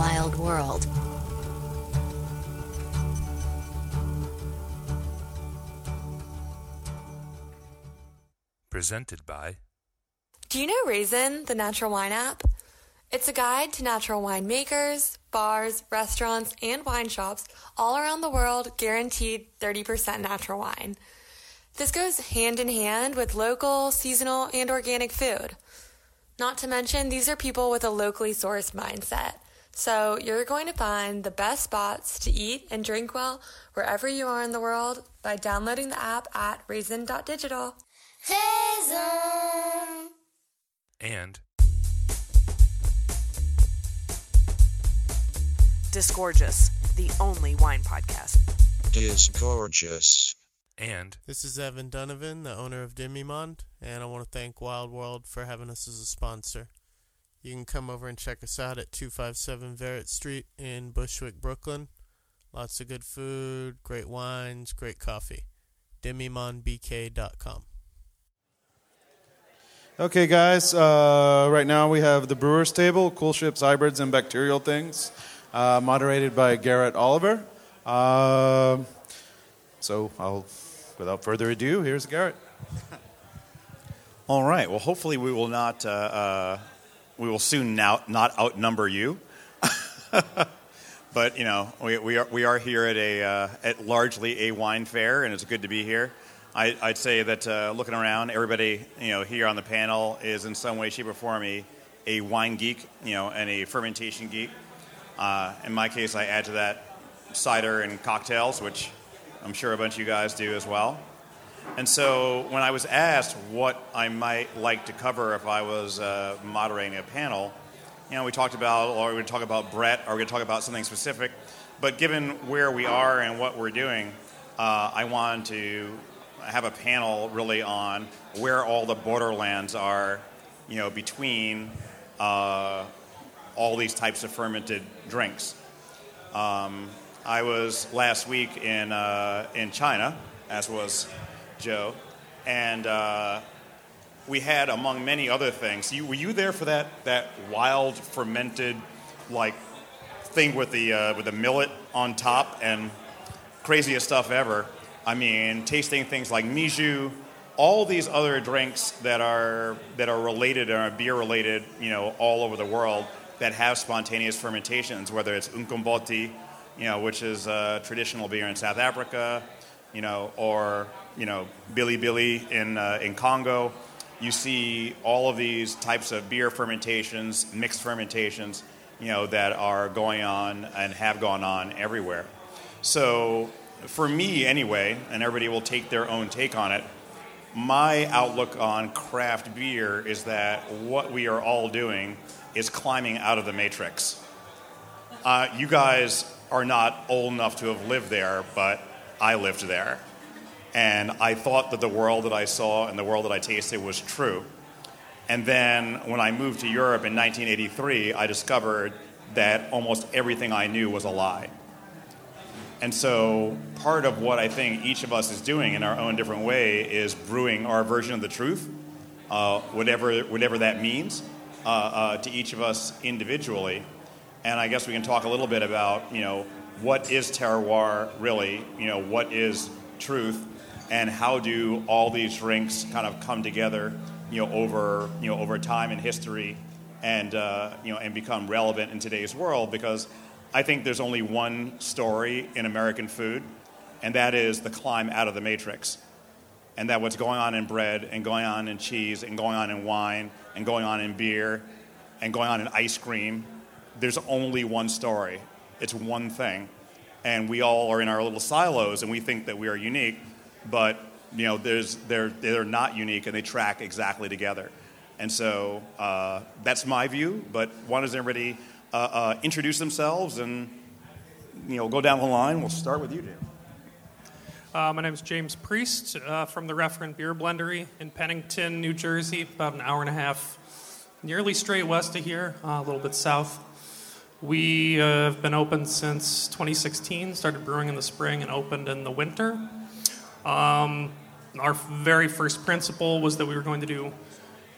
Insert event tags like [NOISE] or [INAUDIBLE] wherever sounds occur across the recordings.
wild world. Presented by Do you know Raisin, the natural wine app? It's a guide to natural wine makers, bars, restaurants, and wine shops all around the world guaranteed 30% natural wine. This goes hand in hand with local, seasonal, and organic food. Not to mention, these are people with a locally sourced mindset. So you're going to find the best spots to eat and drink well wherever you are in the world by downloading the app at raisin.digital. Raisin. and Disgorgeous, the only wine podcast. is gorgeous. and This is Evan Donovan, the owner of Demi-Monde, and I want to thank Wild World for having us as a sponsor. You can come over and check us out at 257 Varet Street in Bushwick, Brooklyn. Lots of good food, great wines, great coffee. DemimonBK.com. Okay, guys. Uh, right now we have the Brewers Table, coolships, hybrids, and bacterial things, uh, moderated by Garret Oliver. Um so, I'll, without further ado, here's Garret. [LAUGHS] All right. Well, hopefully we will not. We will soon now not outnumber you. [LAUGHS] but you know, we, we are we are here at a uh, at largely a wine fair, and it's good to be here. I, I'd say that uh, looking around, everybody you know here on the panel is in some way, shape, or form a, a wine geek, you know, and a fermentation geek. Uh, in my case, I add to that cider and cocktails, which I'm sure a bunch of you guys do as well. And so when I was asked what I might like to cover if I was uh, moderating a panel, you know, we talked about, or we're going to talk about Brett, or we're going to talk about something specific. But given where we are and what we're doing, uh, I wanted to have a panel really on where all the borderlands are, you know, between uh, all these types of fermented drinks. Um, I was last week in uh, in China, as was Joe, and uh, we had, among many other things. You, were you there for that that wild fermented, like thing with the uh, with the millet on top and craziest stuff ever? I mean, tasting things like mijiu, all these other drinks that are that are related and are beer related, you know, all over the world that have spontaneous fermentations, whether it's umqombothi, you know, which is a traditional beer in South Africa, you know, or you know, Billy Billy in uh, in Congo. You see all of these types of beer fermentations, mixed fermentations, you know, that are going on and have gone on everywhere. So, for me, anyway, and everybody will take their own take on it. My outlook on craft beer is that what we are all doing is climbing out of the matrix. Uh, you guys are not old enough to have lived there, but I lived there. And I thought that the world that I saw and the world that I tasted was true. And then when I moved to Europe in 1983, I discovered that almost everything I knew was a lie. And so part of what I think each of us is doing in our own different way is brewing our version of the truth, uh, whatever, whatever that means, uh, uh, to each of us individually. And I guess we can talk a little bit about, you know, what is terroir really, you know, what is truth, and how do all these drinks kind of come together, you know, over, you know, over time in history and, uh, you know, and become relevant in today's world because I think there's only one story in American food, and that is the climb out of the matrix. And that what's going on in bread, and going on in cheese, and going on in wine, and going on in beer, and going on in ice cream, there's only one story. It's one thing. And we all are in our little silos, and we think that we are unique, but you know, there's, they're, they're not unique, and they track exactly together. And so uh, that's my view, but why does everybody uh, uh, introduce themselves and you know go down the line. We'll start with you, Jim. Uh, my name is James Priest uh, from the Referend Bier Blendery in Pennington, New Jersey, about an hour and a half, nearly straight west of here, uh, a little bit south. We have been open since 2016, started brewing in the spring and opened in the winter. Um, our very first principle was that we were going to do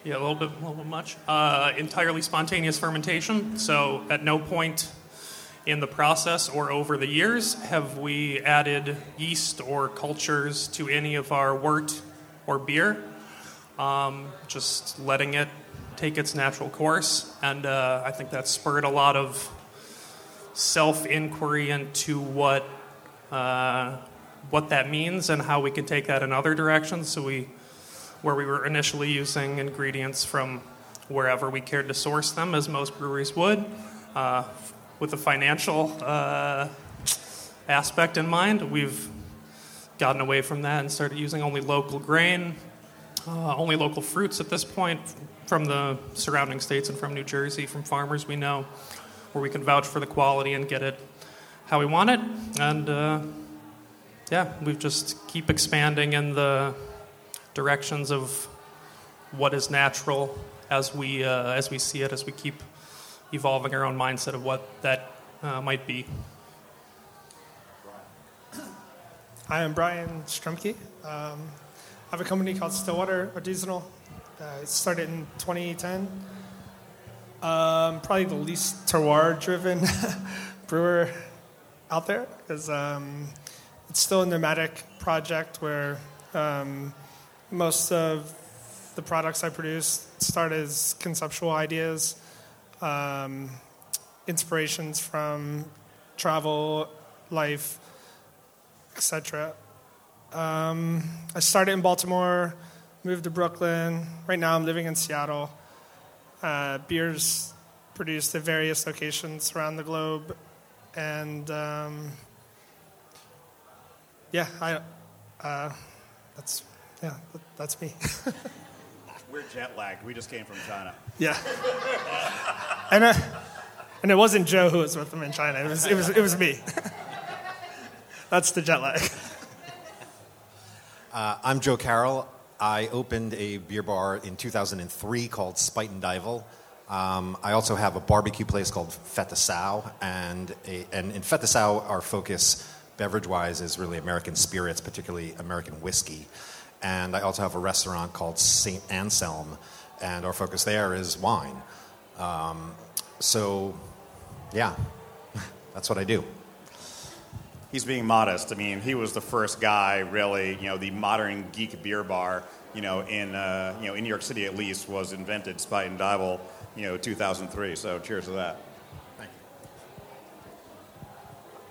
yeah, a little bit, a little bit much. Uh, entirely spontaneous fermentation. So at no point in the process or over the years, have we added yeast or cultures to any of our wort or beer? Um, just letting it take its natural course. And uh, I think that spurred a lot of self inquiry into what, uh, what that means and how we can take that in other directions. So, we, where we were initially using ingredients from wherever we cared to source them, as most breweries would, uh, with the financial uh, aspect in mind, we've gotten away from that and started using only local grain, uh, only local fruits at this point from the surrounding states and from New Jersey, from farmers we know, where we can vouch for the quality and get it how we want it. And uh, yeah, we just keep expanding in the directions of what is natural as we uh, as we see it, as we keep evolving our own mindset of what that uh, might be. Hi, I'm Brian Strumke. Um, I have a company called Stillwater Artisanal. Uh, it started in 2010. Um, probably the least terroir-driven [LAUGHS] brewer out there because um, it's still a nomadic project where um, most of the products I produce start as conceptual ideas, um, inspirations from travel, life, etc. Um, I started in Baltimore, moved to Brooklyn. Right now, I'm living in Seattle. Uh, beers produced at various locations around the globe, and um, yeah, I uh, that's yeah, that's me. [LAUGHS] We're jet lagged. We just came from China. Yeah. and, uh, and it wasn't Joe who was with them in China. It was, it was, it was me. [LAUGHS] That's the jet lag. [LAUGHS] Uh, I'm Joe Carroll. I opened a beer bar in 2003 called Spuyten Duyvil. Um, I also have a barbecue place called Fette Sau, and, a, and in Fette Sau, our focus beverage wise is really American spirits, particularly American whiskey. And I also have a restaurant called St. Anselm, and our focus there is wine. Um, so, yeah, [LAUGHS] that's what I do. He's being modest. I mean, he was the first guy, really, you know, the modern geek beer bar, you know, in, uh, you know, in New York City at least, was invented, Spuyten Duyvil, you know, 2003. So cheers to that.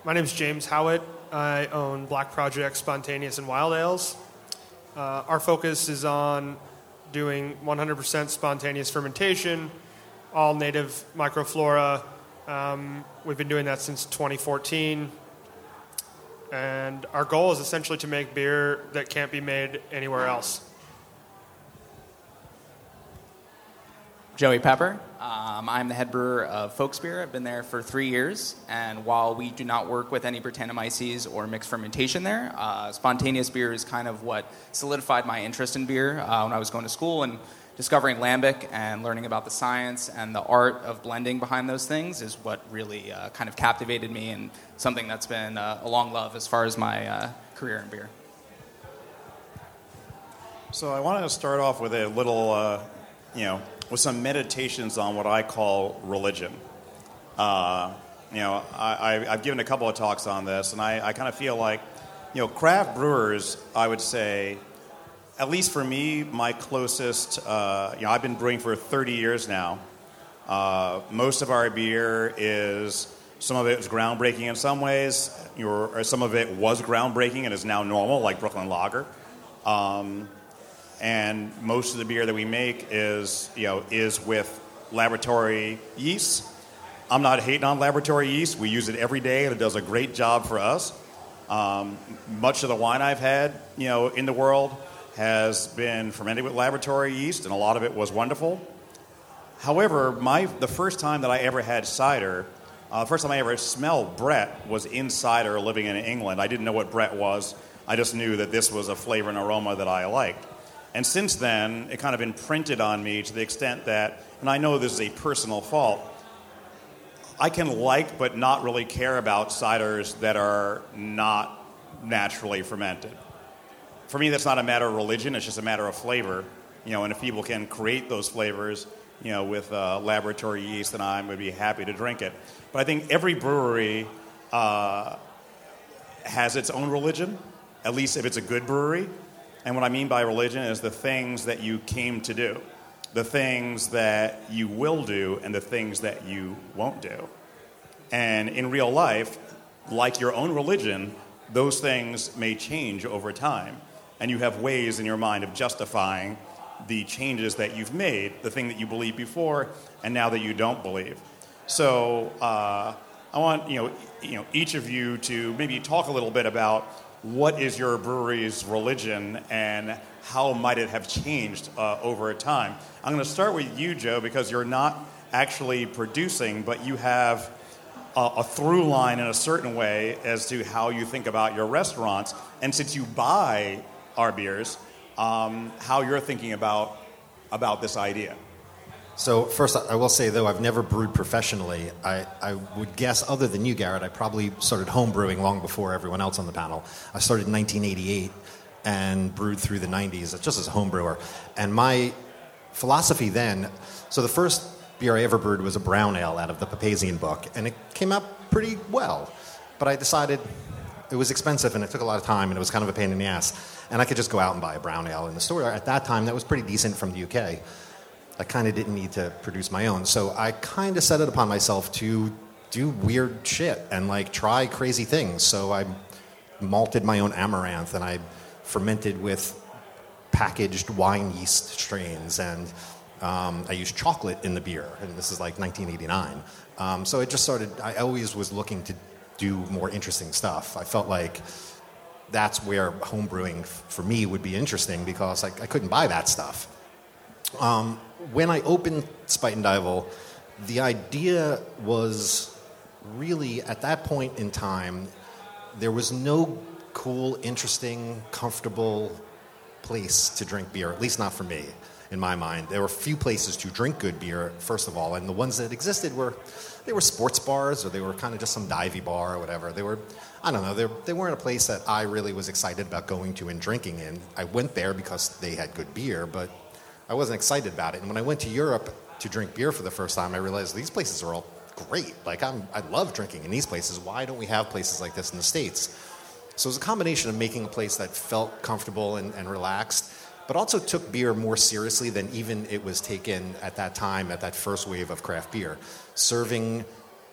My name is James Howat. I own Black Project, Spontaneous, and Wild Ales. Uh, our focus is on doing 100% spontaneous fermentation, all native microflora. Um, we've been doing that since 2014. And our goal is essentially to make beer that can't be made anywhere else. Joey Pepper. Um, I'm the head brewer of Folksbier. I've been there for three years, and while we do not work with any Brettanomyces or mixed fermentation there, uh, spontaneous beer is kind of what solidified my interest in beer uh, when I was going to school and discovering lambic and learning about the science and the art of blending behind those things is what really uh, kind of captivated me and something that's been uh, a long love as far as my uh, career in beer. So I wanted to start off with a little, uh, you know, with some meditations on what I call religion. Uh, you know, I, have given a couple of talks on this, and I, I kind of feel like, you know, craft brewers, I would say, at least for me, my closest, uh, you know, I've been brewing for 30 years now. Uh, most of our beer is, some of it is groundbreaking in some ways, or some of it was groundbreaking and is now normal, like Brooklyn Lager. Um, and most of the beer that we make is you know is with laboratory yeast. I'm not hating on laboratory yeast. We use it every day, and it does a great job for us. Um, much of the wine I've had, you know, in the world has been fermented with laboratory yeast, and a lot of it was wonderful. However, my the first time that I ever had cider, uh, the first time I ever smelled Brett was in cider living in England. I didn't know what Brett was. I just knew that this was a flavor and aroma that I liked. And since then, it kind of imprinted on me to the extent that, and I know this is a personal fault, I can like but not really care about ciders that are not naturally fermented. For me, that's not a matter of religion, it's just a matter of flavor. You know, and if people can create those flavors you know, with uh, laboratory yeast, then I would be happy to drink it. But I think every brewery uh, has its own religion, at least if it's a good brewery. And what I mean by religion is the things that you came to do, the things that you will do, and the things that you won't do. And in real life, like your own religion, those things may change over time. And you have ways in your mind of justifying the changes that you've made, the thing that you believed before, and now that you don't believe. So uh, I want you know, you know each of you to maybe talk a little bit about what is your brewery's religion and how might it have changed uh, over time. I'm going to start with you, Joe, because you're not actually producing, but you have a, a through line in a certain way as to how you think about your restaurants. And since you buy our beers, um, how you're thinking about about this idea. So first, I will say though I've never brewed professionally. I, I would guess, other than you, Garret, I probably started home brewing long before everyone else on the panel. I started in 1988 and brewed through the 90s just as a home brewer. And my philosophy then, so the first beer I ever brewed was a brown ale out of the Papazian book, and it came out pretty well. But I decided it was expensive and it took a lot of time and it was kind of a pain in the ass. And I could just go out and buy a brown ale in the store. At that time, that was pretty decent from the UK. I kind of didn't need to produce my own. So I kind of set it upon myself to do weird shit and like try crazy things. So I malted my own amaranth and I fermented with packaged wine yeast strains and um, I used chocolate in the beer. And this is like 1989. Um, so it just started, I always was looking to do more interesting stuff. I felt like that's where home brewing for me would be interesting because I, I couldn't buy that stuff. Um, when I opened Spuyten Duyvil, the idea was really at that point in time, there was no cool, interesting, comfortable place to drink beer, at least not for me, in my mind. There were few places to drink good beer, first of all, and the ones that existed were they were sports bars or they were kind of just some divey bar or whatever. They were, I don't know, they, they weren't a place that I really was excited about going to and drinking in. I went there because they had good beer, but I wasn't excited about it. And when I went to Europe to drink beer for the first time, I realized these places are all great. Like I'm, I love drinking in these places. Why don't we have places like this in the states? So it was a combination of making a place that felt comfortable and, and relaxed, but also took beer more seriously than even it was taken at that time, at that first wave of craft beer. Serving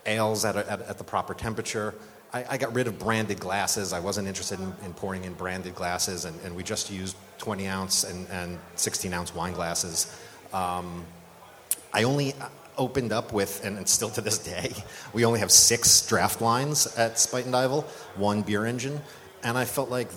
ales at, a, at, at the proper temperature. I, I, got rid of branded glasses. I wasn't interested in, in pouring in branded glasses, and, and, we just used 20 ounce and, and 16 ounce wine glasses. Um, I only opened up with, and still to this day, [LAUGHS] we only have six draft lines at Spuyten Duyvil, one beer engine, and I felt like,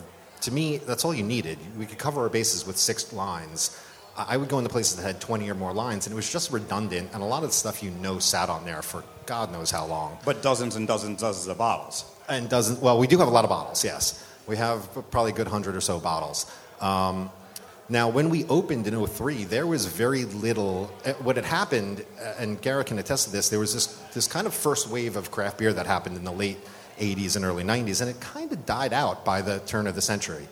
to me, that's all you needed. We could cover our bases with six lines. I would go into places that had 20 or more lines, and it was just redundant, and a lot of the stuff you know sat on there for God knows how long. But dozens and dozens and dozens of bottles. And dozens, well, we do have a lot of bottles, yes. We have probably a good hundred or so bottles. Um, now, when we opened in 03, there was very little. Uh, what had happened, uh, and Garret can attest to this, there was this, this kind of first wave of craft beer that happened in the late 80s and early 90s, and it kind of died out by the turn of the century.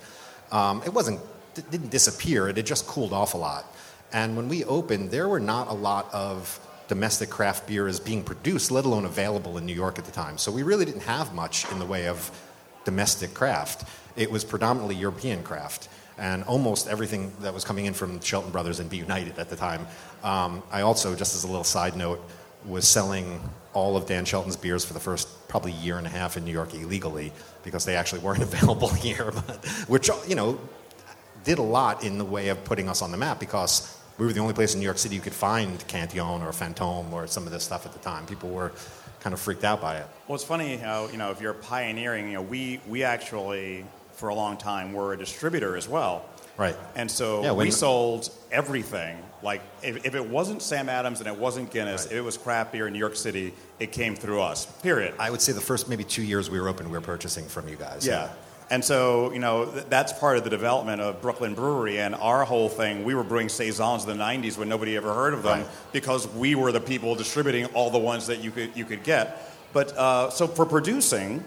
Um, it wasn't, it didn't disappear, it had just cooled off a lot. And when we opened, there were not a lot of domestic craft beer is being produced, let alone available in New York at the time. So we really didn't have much in the way of domestic craft. It was predominantly European craft and almost everything that was coming in from Shelton Brothers and B. United at the time. Um, I also, just as a little side note, was selling all of Dan Shelton's beers for the first probably year and a half in New York illegally because they actually weren't [LAUGHS] available here, but, which, you know, did a lot in the way of putting us on the map because we were the only place in New York City you could find Cantillon or Fantôme or some of this stuff at the time. People were kind of freaked out by it. Well, it's funny how, you know, if you're pioneering, you know, we, we actually for a long time were a distributor as well. Right. And so yeah, we sold everything. Like, if, if, it wasn't Sam Adams and it wasn't Guinness, right. if it was craft beer in New York City, it came through us, period. I would say the first maybe two years we were open, we were purchasing from you guys. Yeah. yeah. And so, you know, th- that's part of the development of Brooklyn Brewery. And our whole thing, we were brewing Saisons in the 90s when nobody ever heard of them right. because we were the people distributing all the ones that you could, you could get. But uh, so for producing,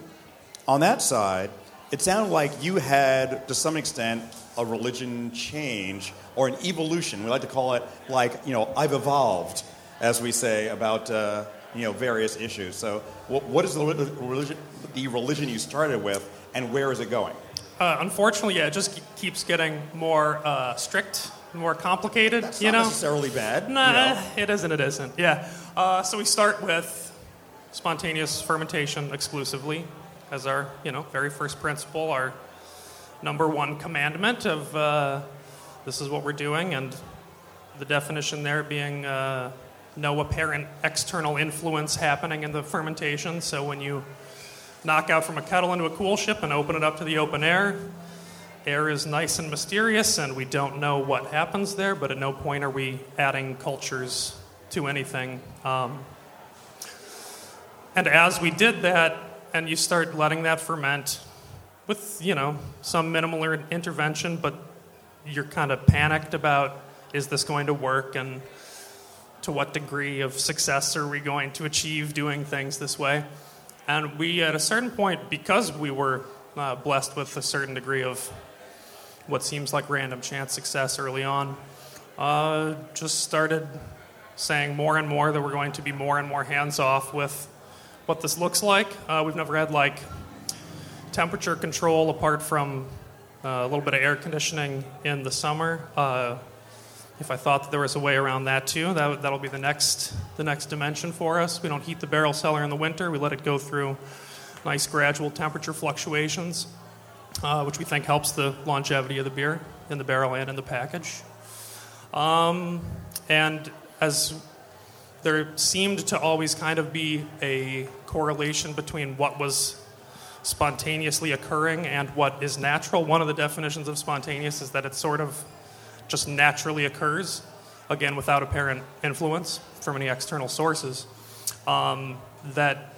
on that side, it sounded like you had, to some extent, a religion change or an evolution. We like to call it like, you know, I've evolved, as we say about, uh, you know, various issues. So what, what is the religion, the religion you started with and where is it going? Uh, unfortunately, yeah, it just keeps getting more uh, strict, more complicated. That's you not know, necessarily bad. Nah, you know? it isn't. It isn't. Yeah. Uh, so we start with spontaneous fermentation exclusively as our, you know, very first principle, our number one commandment of uh, this is what we're doing, and the definition there being uh, no apparent external influence happening in the fermentation. So when you knock out from a kettle into a coolship and open it up to the open air, air is nice and mysterious, and we don't know what happens there, but at no point are we adding cultures to anything. Um, and as we did that, and you start letting that ferment with, you know, some minimal er- intervention, but you're kind of panicked about is this going to work and to what degree of success are we going to achieve doing things this way? And we, at a certain point, because we were uh, blessed with a certain degree of what seems like random chance success early on, uh, just started saying more and more that we're going to be more and more hands off with what this looks like. Uh, we've never had like temperature control apart from uh, a little bit of air conditioning in the summer. Uh, if I thought that there was a way around that too, that, that'll be the next, the next dimension for us. We don't heat the barrel cellar in the winter. We let it go through nice gradual temperature fluctuations, uh, which we think helps the longevity of the beer in the barrel and in the package. Um, and as there seemed to always kind of be a correlation between what was spontaneously occurring and what is natural. One of the definitions of spontaneous is that it sort of just naturally occurs, again, without apparent influence from any external sources. Um, that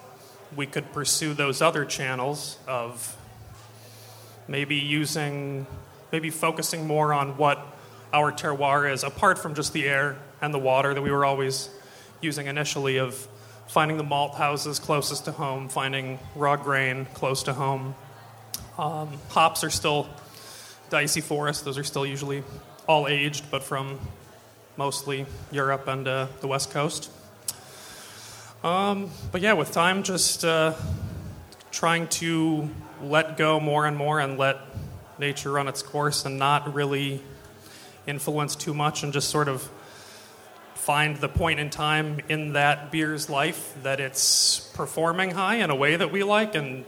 we could pursue those other channels of maybe using, maybe focusing more on what our terroir is, apart from just the air and the water that we were always using initially, of finding the malt houses closest to home, finding raw grain close to home. Um, hops are still dicey for us, those are still usually all aged, but from mostly Europe and uh, the West Coast. Um, but yeah, with time, just uh, trying to let go more and more and let nature run its course and not really influence too much and just sort of find the point in time in that beer's life that it's performing high in a way that we like and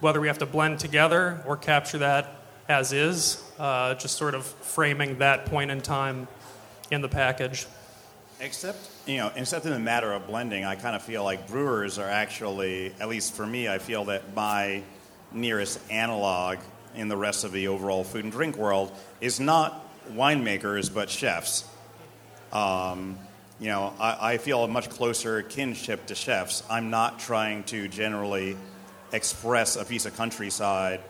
whether we have to blend together or capture that as is, uh, just sort of framing that point in time in the package. Except, you know, except in the matter of blending, I kind of feel like brewers are actually, at least for me, I feel that my nearest analog in the rest of the overall food and drink world is not winemakers but chefs. Um, you know, I, I feel a much closer kinship to chefs. I'm not trying to generally express a piece of countryside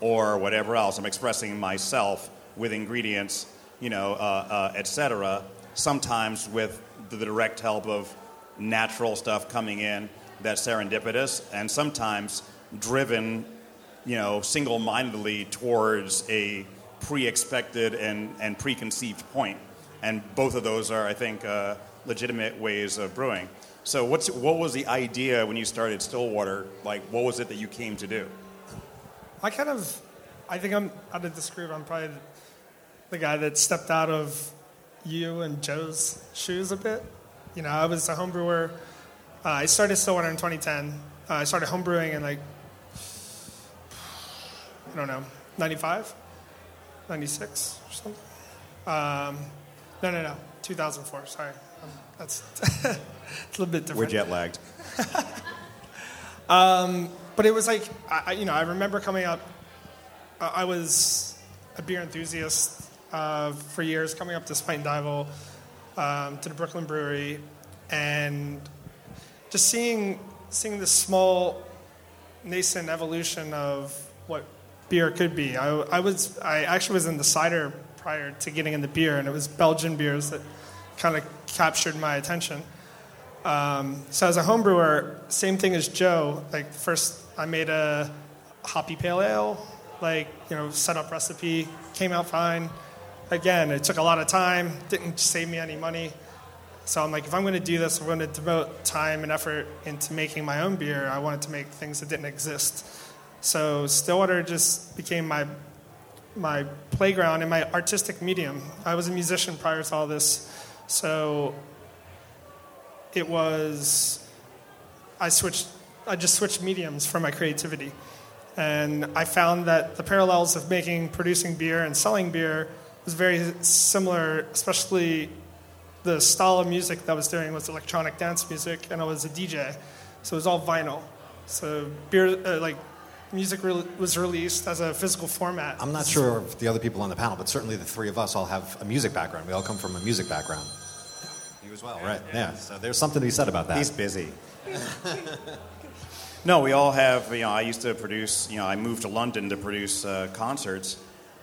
or whatever else. I'm expressing myself with ingredients, you know, uh, uh, etc. Sometimes with the direct help of natural stuff coming in that's serendipitous, and sometimes driven, you know, single-mindedly towards a pre-expected and, and preconceived point. And both of those are, I think, uh, legitimate ways of brewing. So, what's, what was the idea when you started Stillwater? Like, what was it that you came to do? I kind of, I think I'm out of this group. I'm probably the guy that stepped out of you and Joe's shoes a bit. You know, I was a home brewer. Uh, I started Stillwater in 2010. Uh, I started home brewing in like, I don't know, 95, 96 or something. Um, no, no, no, 2004. Sorry, um, that's [LAUGHS] it's a little bit different. We're jet lagged. [LAUGHS] Um, but it was like, I, you know, I remember coming up. Uh, I was a beer enthusiast uh, for years, coming up to Spuyten Duyvil, um, to the Brooklyn Brewery, and just seeing seeing this small nascent evolution of what beer could be. I, I was I actually was in the cider prior to getting into beer, and it was Belgian beers that kind of captured my attention. Um, so as a home brewer, same thing as Joe. Like first, I made a hoppy pale ale, like you know, set up recipe, came out fine. Again, it took a lot of time, didn't save me any money. So I'm like, if I'm going to do this, I'm going to devote time and effort into making my own beer. I wanted to make things that didn't exist. So Stillwater just became my my playground and my artistic medium. I was a musician prior to all this, so it was I switched I just switched mediums for my creativity. And I found that the parallels of making producing beer and selling beer was very similar, especially the style of music that I was doing was electronic dance music and I was a DJ. So it was all vinyl. So beer uh, like music re- was released as a physical format. I'm not sure of the other people on the panel, but certainly the three of us all have a music background. We all come from a music background. You as well, right? Yeah. So there's something to be said about that. He's busy. [LAUGHS] no, we all have. You know, I used to produce. You know, I moved to London to produce uh, concerts.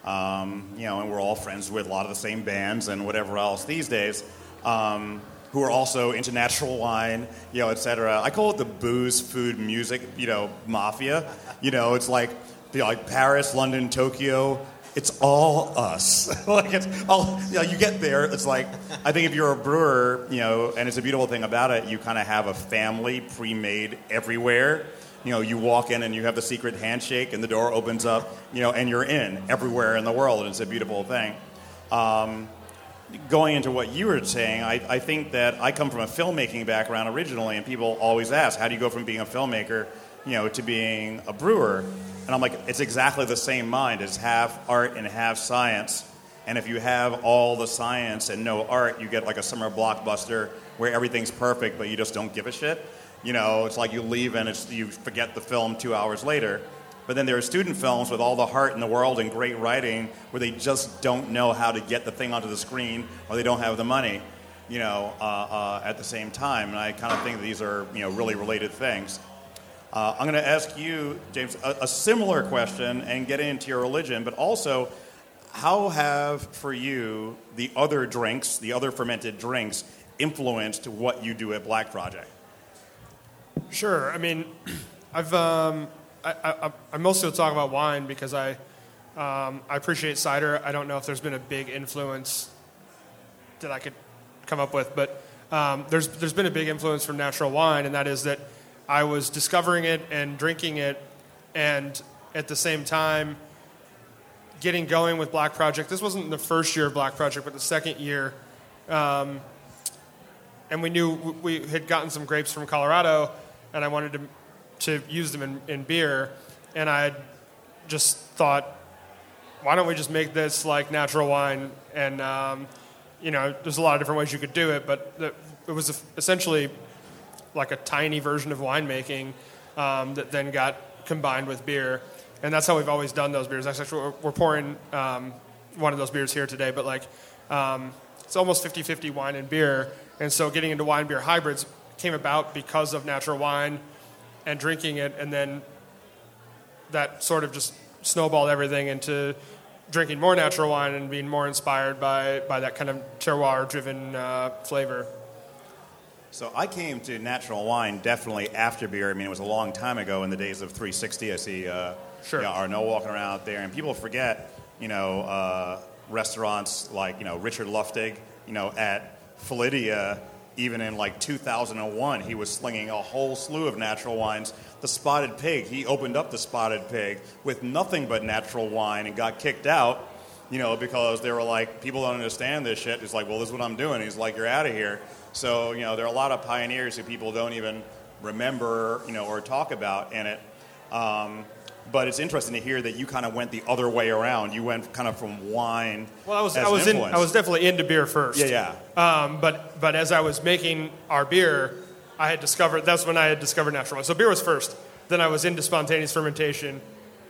Um, you know, and we're all friends with a lot of the same bands and whatever else these days. Um, who are also into natural wine, you know, et cetera. I call it the booze, food, music, you know, mafia. You know, it's like, you know, like Paris, London, Tokyo. It's all us. [LAUGHS] like it's all, you, know, you get there. It's like I think if you're a brewer, you know, and it's a beautiful thing about it, you kind of have a family pre-made everywhere. You know, you walk in and you have the secret handshake, and the door opens up, you know, and you're in everywhere in the world, and it's a beautiful thing. Um, going into what you were saying, I, I, think that I come from a filmmaking background originally, and people always ask, how do you go from being a filmmaker, you know, to being a brewer? And I'm like, it's exactly the same mind. It's half art and half science. And if you have all the science and no art, you get like a summer blockbuster where everything's perfect, but you just don't give a shit. You know, it's like you leave and it's, you forget the film two hours later. But then there are student films with all the heart in the world and great writing where they just don't know how to get the thing onto the screen or they don't have the money, you know, uh, uh, at the same time. And I kind of think these are, you know, really related things. Uh, I'm going to ask you, James, a, a similar question and get into your religion, but also how have, for you, the other drinks, the other fermented drinks, influenced what you do at Black Project? Sure. I mean, [CLEARS THROAT] I've um, I, I, I mostly will talk about wine because I um, I appreciate cider. I don't know if there's been a big influence that I could come up with, but um, there's there's been a big influence from natural wine, and that is that I was discovering it and drinking it, and at the same time getting going with Black Project. This wasn't the first year of Black Project, but the second year. Um, and we knew we had gotten some grapes from Colorado, and I wanted to to use them in, in beer, and I just thought, why don't we just make this like natural wine? And um, you know, there's a lot of different ways you could do it, but the, it was essentially like a tiny version of winemaking um, that then got combined with beer, and that's how we've always done those beers. Actually, we're, pouring um, one of those beers here today, but like um, it's almost 50-50 wine and beer, and so getting into wine beer hybrids came about because of natural wine and drinking it, and then that sort of just snowballed everything into drinking more natural wine and being more inspired by, by that kind of terroir driven uh, flavor. So I came to natural wine definitely after beer. I mean, it was a long time ago in the days of 360. I see uh, sure. you know, Arnaud walking around out there, and people forget, you know, uh, restaurants like, you know, Richard Luftig, you know, at Felidia even in like 2001, he was slinging a whole slew of natural wines. The Spotted Pig, he opened up the Spotted Pig with nothing but natural wine and got kicked out, you know, because they were like, people don't understand this shit. He's like, well, this is what I'm doing. He's like, you're out of here. So, you know, there are a lot of pioneers who people don't even remember, you know, or talk about in it. Um, but it's interesting to hear that you kind of went the other way around. You went kind of from wine. Well, I was I was in, I was definitely into beer first. Yeah, yeah. Um, but but as I was making our beer, I had discovered that's when I had discovered natural wine. So beer was first. Then I was into spontaneous fermentation,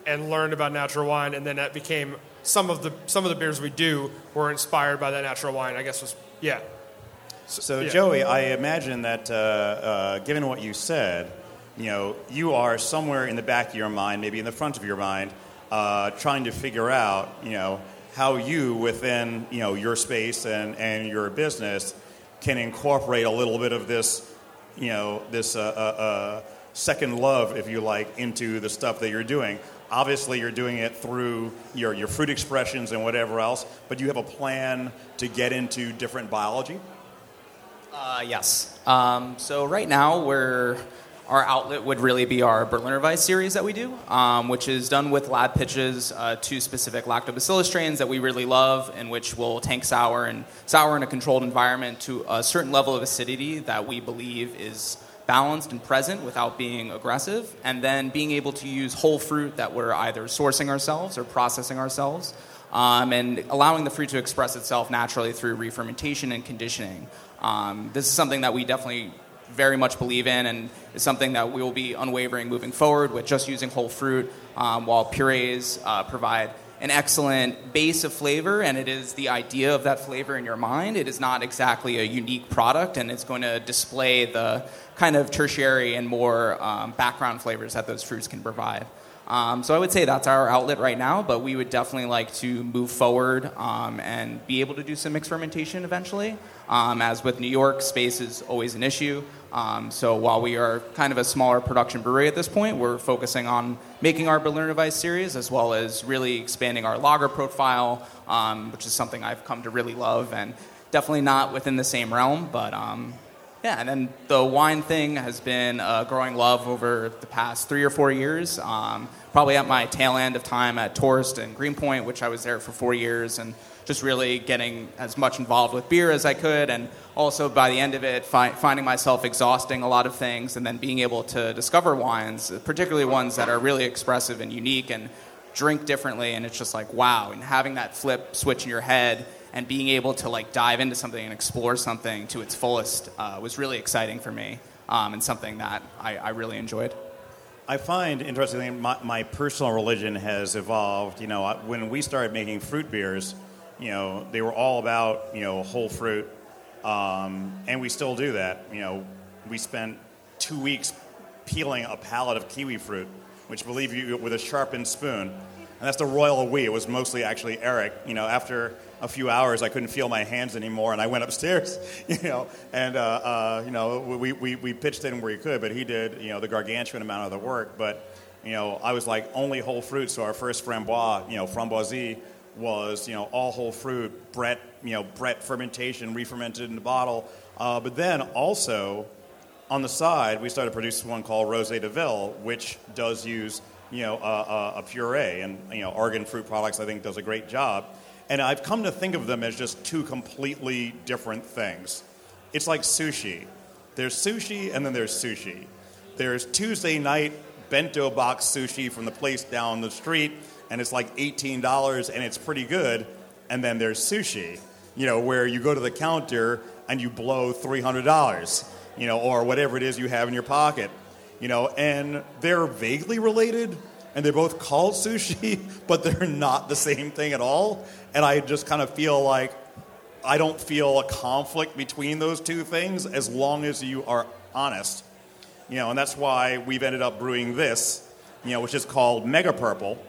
and learned about natural wine, and then that became some of the some of the beers we do were inspired by that natural wine. I guess was yeah. So, so yeah. Joey, I imagine that uh, uh, given what you said you know, you are somewhere in the back of your mind, maybe in the front of your mind, uh, trying to figure out, you know, how you within, you know, your space and, and your business can incorporate a little bit of this, you know, this uh, uh, uh second love, if you like, into the stuff that you're doing. Obviously, you're doing it through your, your fruit expressions and whatever else, but you have a plan to get into different biology? Uh, yes. Um, so right now we're our outlet would really be our Berliner Weiss series that we do, um, which is done with lab pitches uh, to specific lactobacillus strains that we really love, in which we'll tank sour and sour in a controlled environment to a certain level of acidity that we believe is balanced and present without being aggressive, and then being able to use whole fruit that we're either sourcing ourselves or processing ourselves. Um, and allowing the fruit to express itself naturally through re-fermentation and conditioning. Um, this is something that we definitely very much believe in and is something that we will be unwavering moving forward with just using whole fruit, um, while purees uh, provide an excellent base of flavor and it is the idea of that flavor in your mind. It is not exactly a unique product and it's going to display the kind of tertiary and more um, background flavors that those fruits can provide. Um, so I would say that's our outlet right now, but we would definitely like to move forward um, and be able to do some mixed fermentation eventually. Um, as with New York, space is always an issue. Um, so while we are kind of a smaller production brewery at this point, we're focusing on making our Berliner Weiss series as well as really expanding our lager profile, um, which is something I've come to really love and definitely not within the same realm, but um, yeah, and then the wine thing has been a growing love over the past three or four years. Um, probably at my tail end of time at Torst and Greenpoint, which I was there for four years, and just really getting as much involved with beer as I could, and also by the end of it, fi- finding myself exhausting a lot of things, and then being able to discover wines, particularly ones that are really expressive and unique and drink differently, and it's just like wow, and having that flip switch in your head and being able to like dive into something and explore something to its fullest uh, was really exciting for me um, and something that I, I, really enjoyed. I find interestingly my, my, personal religion has evolved. You know, when we started making fruit beers, you know, they were all about you know whole fruit, um, and we still do that. You know, we spent two weeks peeling a pallet of kiwi fruit, which believe you with a sharpened spoon, and that's the royal we. It was mostly actually Eric. You know, after a few hours, I couldn't feel my hands anymore, and I went upstairs, [LAUGHS] you know, and uh, uh, you know, we, we, we pitched in where he could, but he did, you know, the gargantuan amount of the work. But you know, I was like only whole fruit, so our first framboise, you know, framboisie was you know all whole fruit, Brett, you know, Brett fermentation, re-fermented in the bottle. Uh, but then also on the side, we started producing one called Rosé de Ville, which does use you know a, a puree, and you know Oregon Fruit Products I think does a great job. And I've come to think of them as just two completely different things. It's like sushi. There's sushi and then there's sushi. There's Tuesday night bento box sushi from the place down the street, and it's like $18 and it's pretty good. And then there's sushi, you know, where you go to the counter and you blow $300, you know, or whatever it is you have in your pocket, you know, and they're vaguely related and they're both called [LAUGHS] sushi, but they're not the same thing at all. And I just kind of feel like I don't feel a conflict between those two things as long as you are honest. You know, and that's why we've ended up brewing this, you know, which is called Mega Purple,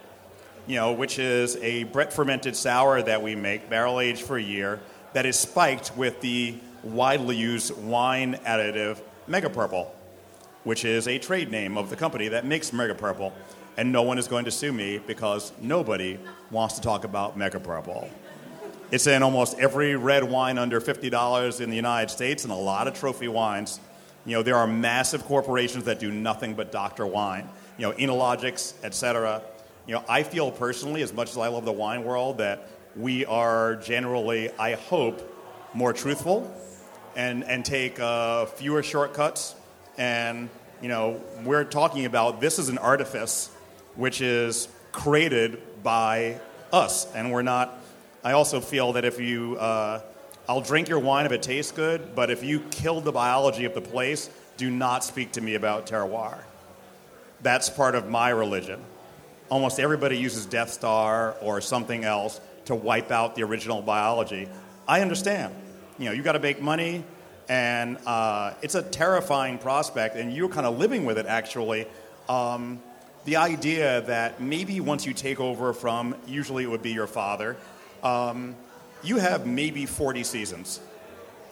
you know, which is a Brett fermented sour that we make, barrel aged for a year, that is spiked with the widely used wine additive Mega Purple, which is a trade name of the company that makes Mega Purple and no one is going to sue me because nobody wants to talk about Mega Purple. It's in almost every red wine under $50 in the United States and a lot of trophy wines. You know, there are massive corporations that do nothing but doctor wine. You know, Enologix, et cetera. You know, I feel personally, as much as I love the wine world, that we are generally, I hope, more truthful and, and take uh, fewer shortcuts. And, you know, we're talking about this is an artifice which is created by us. And we're not, I also feel that if you, uh, I'll drink your wine if it tastes good, but if you killed the biology of the place, do not speak to me about terroir. That's part of my religion. Almost everybody uses Death Star or something else to wipe out the original biology. I understand. You know, you got to make money, and uh, it's a terrifying prospect, and you're kind of living with it actually. Um, the idea that maybe once you take over from, usually it would be your father, um, you have maybe 40 seasons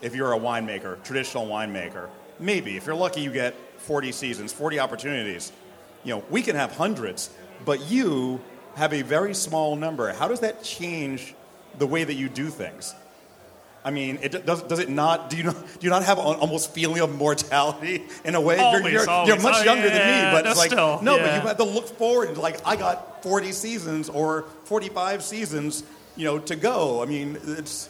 if you're a winemaker, traditional winemaker. Maybe. If you're lucky, you get 40 seasons, 40 opportunities. You know, we can have hundreds, but you have a very small number. How does that change the way that you do things? I mean, it does, does it not? Do you not, do you not have an almost feeling of mortality in a way? Always, you're, you're, always. you're much Oh, younger than me, but no, it's like still, no, but you have to look forward. and Like I got 40 seasons or 45 seasons, you know, to go. I mean, it's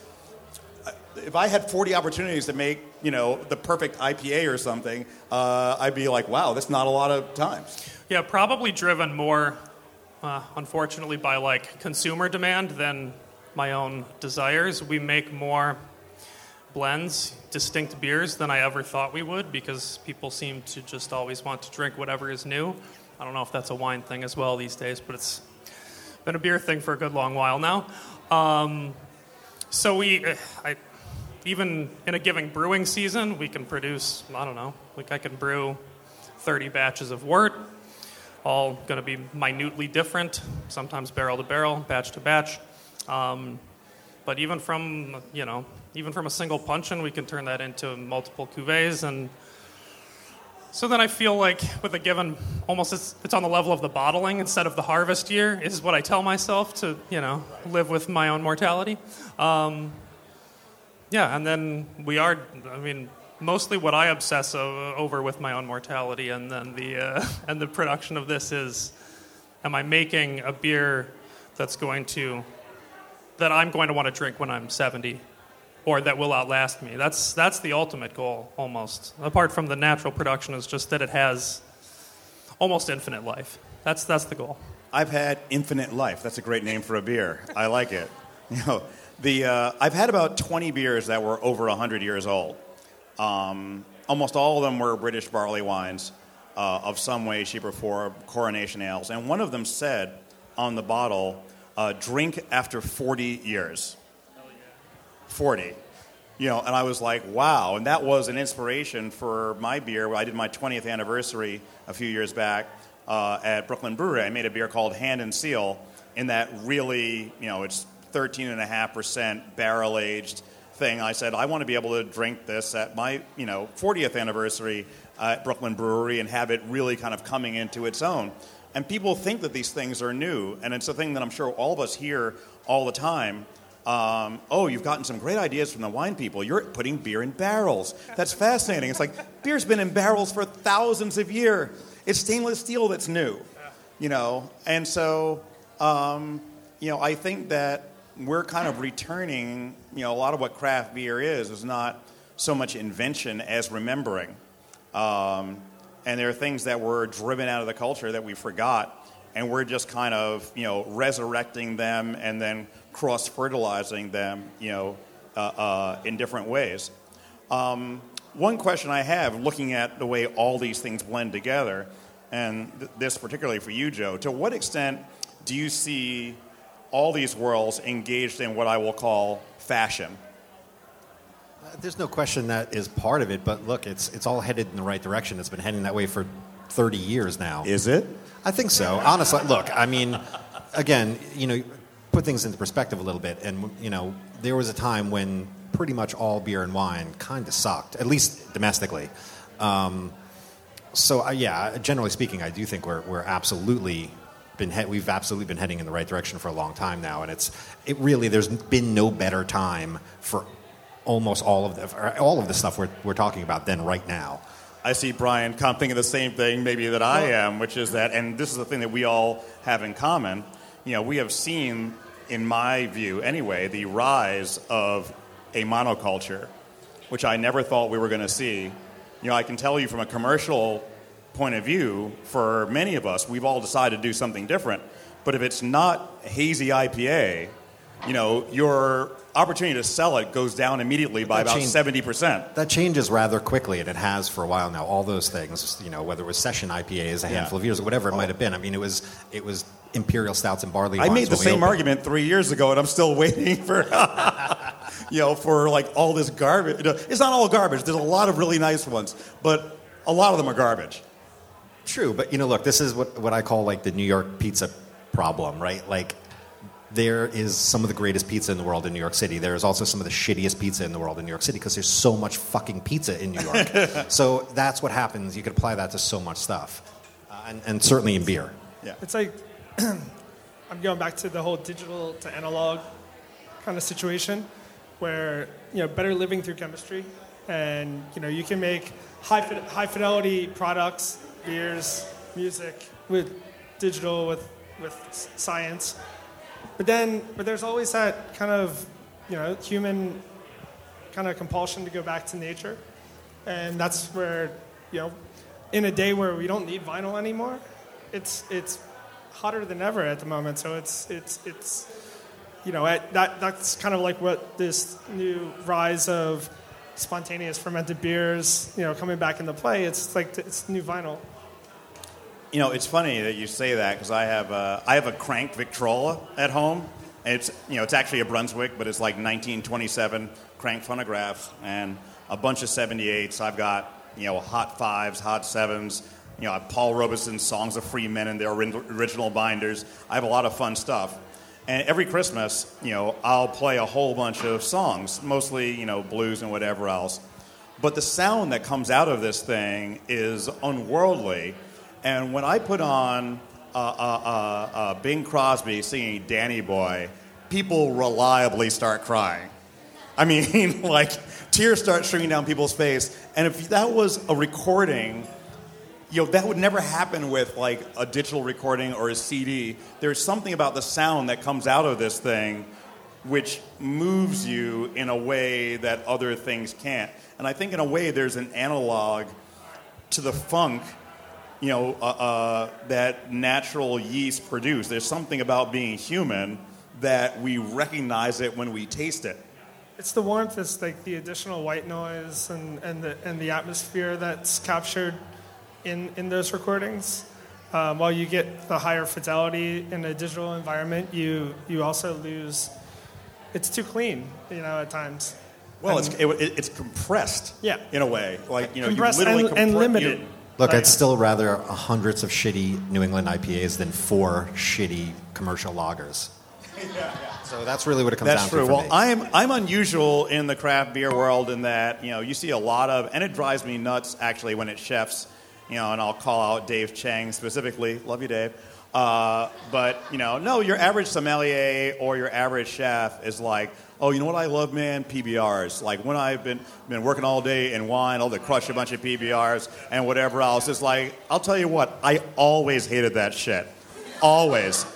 if I had 40 opportunities to make, you know, the perfect IPA or something, uh, I'd be like, wow, that's not a lot of times. Yeah, probably driven more, uh, unfortunately, by like consumer demand than my own desires. We make more blends, distinct beers than I ever thought we would because people seem to just always want to drink whatever is new. I don't know if that's a wine thing as well these days, but it's been a beer thing for a good long while now. Um, so we, eh, I, even in a given brewing season, we can produce, I don't know, like I can brew 30 batches of wort, all going to be minutely different, sometimes barrel to barrel, batch to batch. Um, but even from, you know, even from a single puncheon, we can turn that into multiple cuvées. And so then I feel like with a given, almost it's, it's on the level of the bottling instead of the harvest year, is what I tell myself to, you know, live with my own mortality. Um, yeah, and then we are, I mean, mostly what I obsess o- over with my own mortality and then the, uh, [LAUGHS] and the production of this is am I making a beer that's going to, that I'm going to want to drink when I'm 70 or that will outlast me? That's, that's the ultimate goal almost. Apart from the natural production, is just that it has almost infinite life. That's, that's the goal. I've had infinite life. That's a great name for a beer. I like it. [LAUGHS] You know, the uh, I've had about 20 beers that were over 100 years old. Um, almost all of them were British barley wines uh, of some way, shape, or form, coronation ales. And one of them said on the bottle, uh, "Drink after 40 years." 40. You know, and I was like, wow. And that was an inspiration for my beer. I did my 20th anniversary a few years back uh, at Brooklyn Brewery. I made a beer called Hand and Seal, in that really, you know, it's 13.5% barrel aged thing. I said, I want to be able to drink this at my, you know, 40th anniversary at Brooklyn Brewery and have it really kind of coming into its own. And people think that these things are new, and it's a thing that I'm sure all of us hear all the time. Um, oh, you've gotten some great ideas from the wine people. You're putting beer in barrels. That's fascinating. It's like beer's been in barrels for thousands of years. It's stainless steel that's new, you know. And so, um, you know, I think that we're kind of returning. You know, a lot of what craft beer is is not so much invention as remembering. Um, and there are things that were driven out of the culture that we forgot, and we're just kind of you know resurrecting them and then cross fertilizing them, you know, uh, uh, in different ways. Um, one question I have, looking at the way all these things blend together, and th- this particularly for you, Joe, to what extent do you see all these worlds engaged in what I will call fashion? There's no question that is part of it, but look, it's it's all headed in the right direction. It's been heading that way for 30 years now. Is it? I think so. Honestly, look, I mean, again, you know, put things into perspective a little bit, and you know, there was a time when pretty much all beer and wine kind of sucked, at least domestically. Um, so uh, yeah, generally speaking, I do think we're we're absolutely been he- we've absolutely been heading in the right direction for a long time now, and it's it really there's been no better time for almost all of the for all of the stuff we're we're talking about than right now. I see Brian kind of thinking the same thing maybe that I am, which is that, and this is the thing that we all have in common. You know, we have seen, in my view anyway, the rise of a monoculture, which I never thought we were going to see. You know, I can tell you from a commercial point of view, for many of us, we've all decided to do something different. But if it's not hazy IPA, you know, your opportunity to sell it goes down immediately by That about seventy percent. That changes rather quickly, and it has for a while now. All those things, you know, whether it was session IPAs a Yeah. handful of years or whatever it might have been. I mean, it was it was imperial stouts and barley. I made the same argument three years ago, and I'm still [LAUGHS] waiting for, [LAUGHS] you know, for like all this garbage. It's not all garbage. There's a lot of really nice ones, but a lot of them are garbage. True, but you know, look, this is what what I call like the New York pizza problem, right? Like there is some of the greatest pizza in the world in New York City. There is also some of the shittiest pizza in the world in New York City because there's so much fucking pizza in New York. [LAUGHS] so that's what happens. You could apply that to so much stuff, uh, and, and certainly in beer. Yeah. It's like [CLEARS THROAT] I'm going back to the whole digital to analog kind of situation where you know better living through chemistry and you know you can make high, fi- high fidelity products beers music with digital with with science but then but there's always that kind of you know human kind of compulsion to go back to nature. And that's where you know in a day where we don't need vinyl anymore it's it's hotter than ever at the moment. So it's it's it's you know at, that that's kind of like what this new rise of spontaneous fermented beers you know coming back into play. It's like it's new vinyl You know, it's funny that you say that because I have a, I have a crank Victrola at home. It's you know it's actually a Brunswick, but it's like 1927 crank phonograph and a bunch of 78s. I've got you know hot fives, hot sevens. You know, I have Paul Robeson's Songs of Free Men and their original binders. I have a lot of fun stuff. And every Christmas, you know, I'll play a whole bunch of songs, mostly you know blues and whatever else. But the sound that comes out of this thing is unworldly. And when I put on uh, uh, uh, uh, Bing Crosby singing Danny Boy, people reliably start crying. I mean, [LAUGHS] like, tears start streaming down people's face. And if that was a recording, you know, that would never happen with, like, a digital recording or a CD. There's something about the sound that comes out of this thing which moves you in a way that other things can't. And I think, in a way, there's an analog to the funk you know, uh, uh, that natural yeast produce. There's something about being human that we recognize it when we taste it. It's the warmth, it's like the additional white noise and, and, the, and the atmosphere that's captured in, in those recordings. Um, while you get the higher fidelity in a digital environment, you, you also lose, it's too clean, you know, at times. Well, And- it's, it, it's compressed Yeah. in a way. Like, you know, Compressed you literally and- and limited. you- Look, I'd still rather hundreds of shitty New England IPAs than four shitty commercial lagers. So that's really what it comes That's down true. to for Well, me. I'm I'm unusual in the craft beer world in that you know you see a lot of, and it drives me nuts actually when it's chefs, you know, and I'll call out Dave Chang specifically. Love you, Dave. Uh, but you know, no, your average sommelier or your average chef is like, oh, you know what I love, man, PBRs. Like when I've been been working all day in wine, oh, I'll crush a bunch of PBRs and whatever else. It's like, I'll tell you what, I always hated that shit. Always.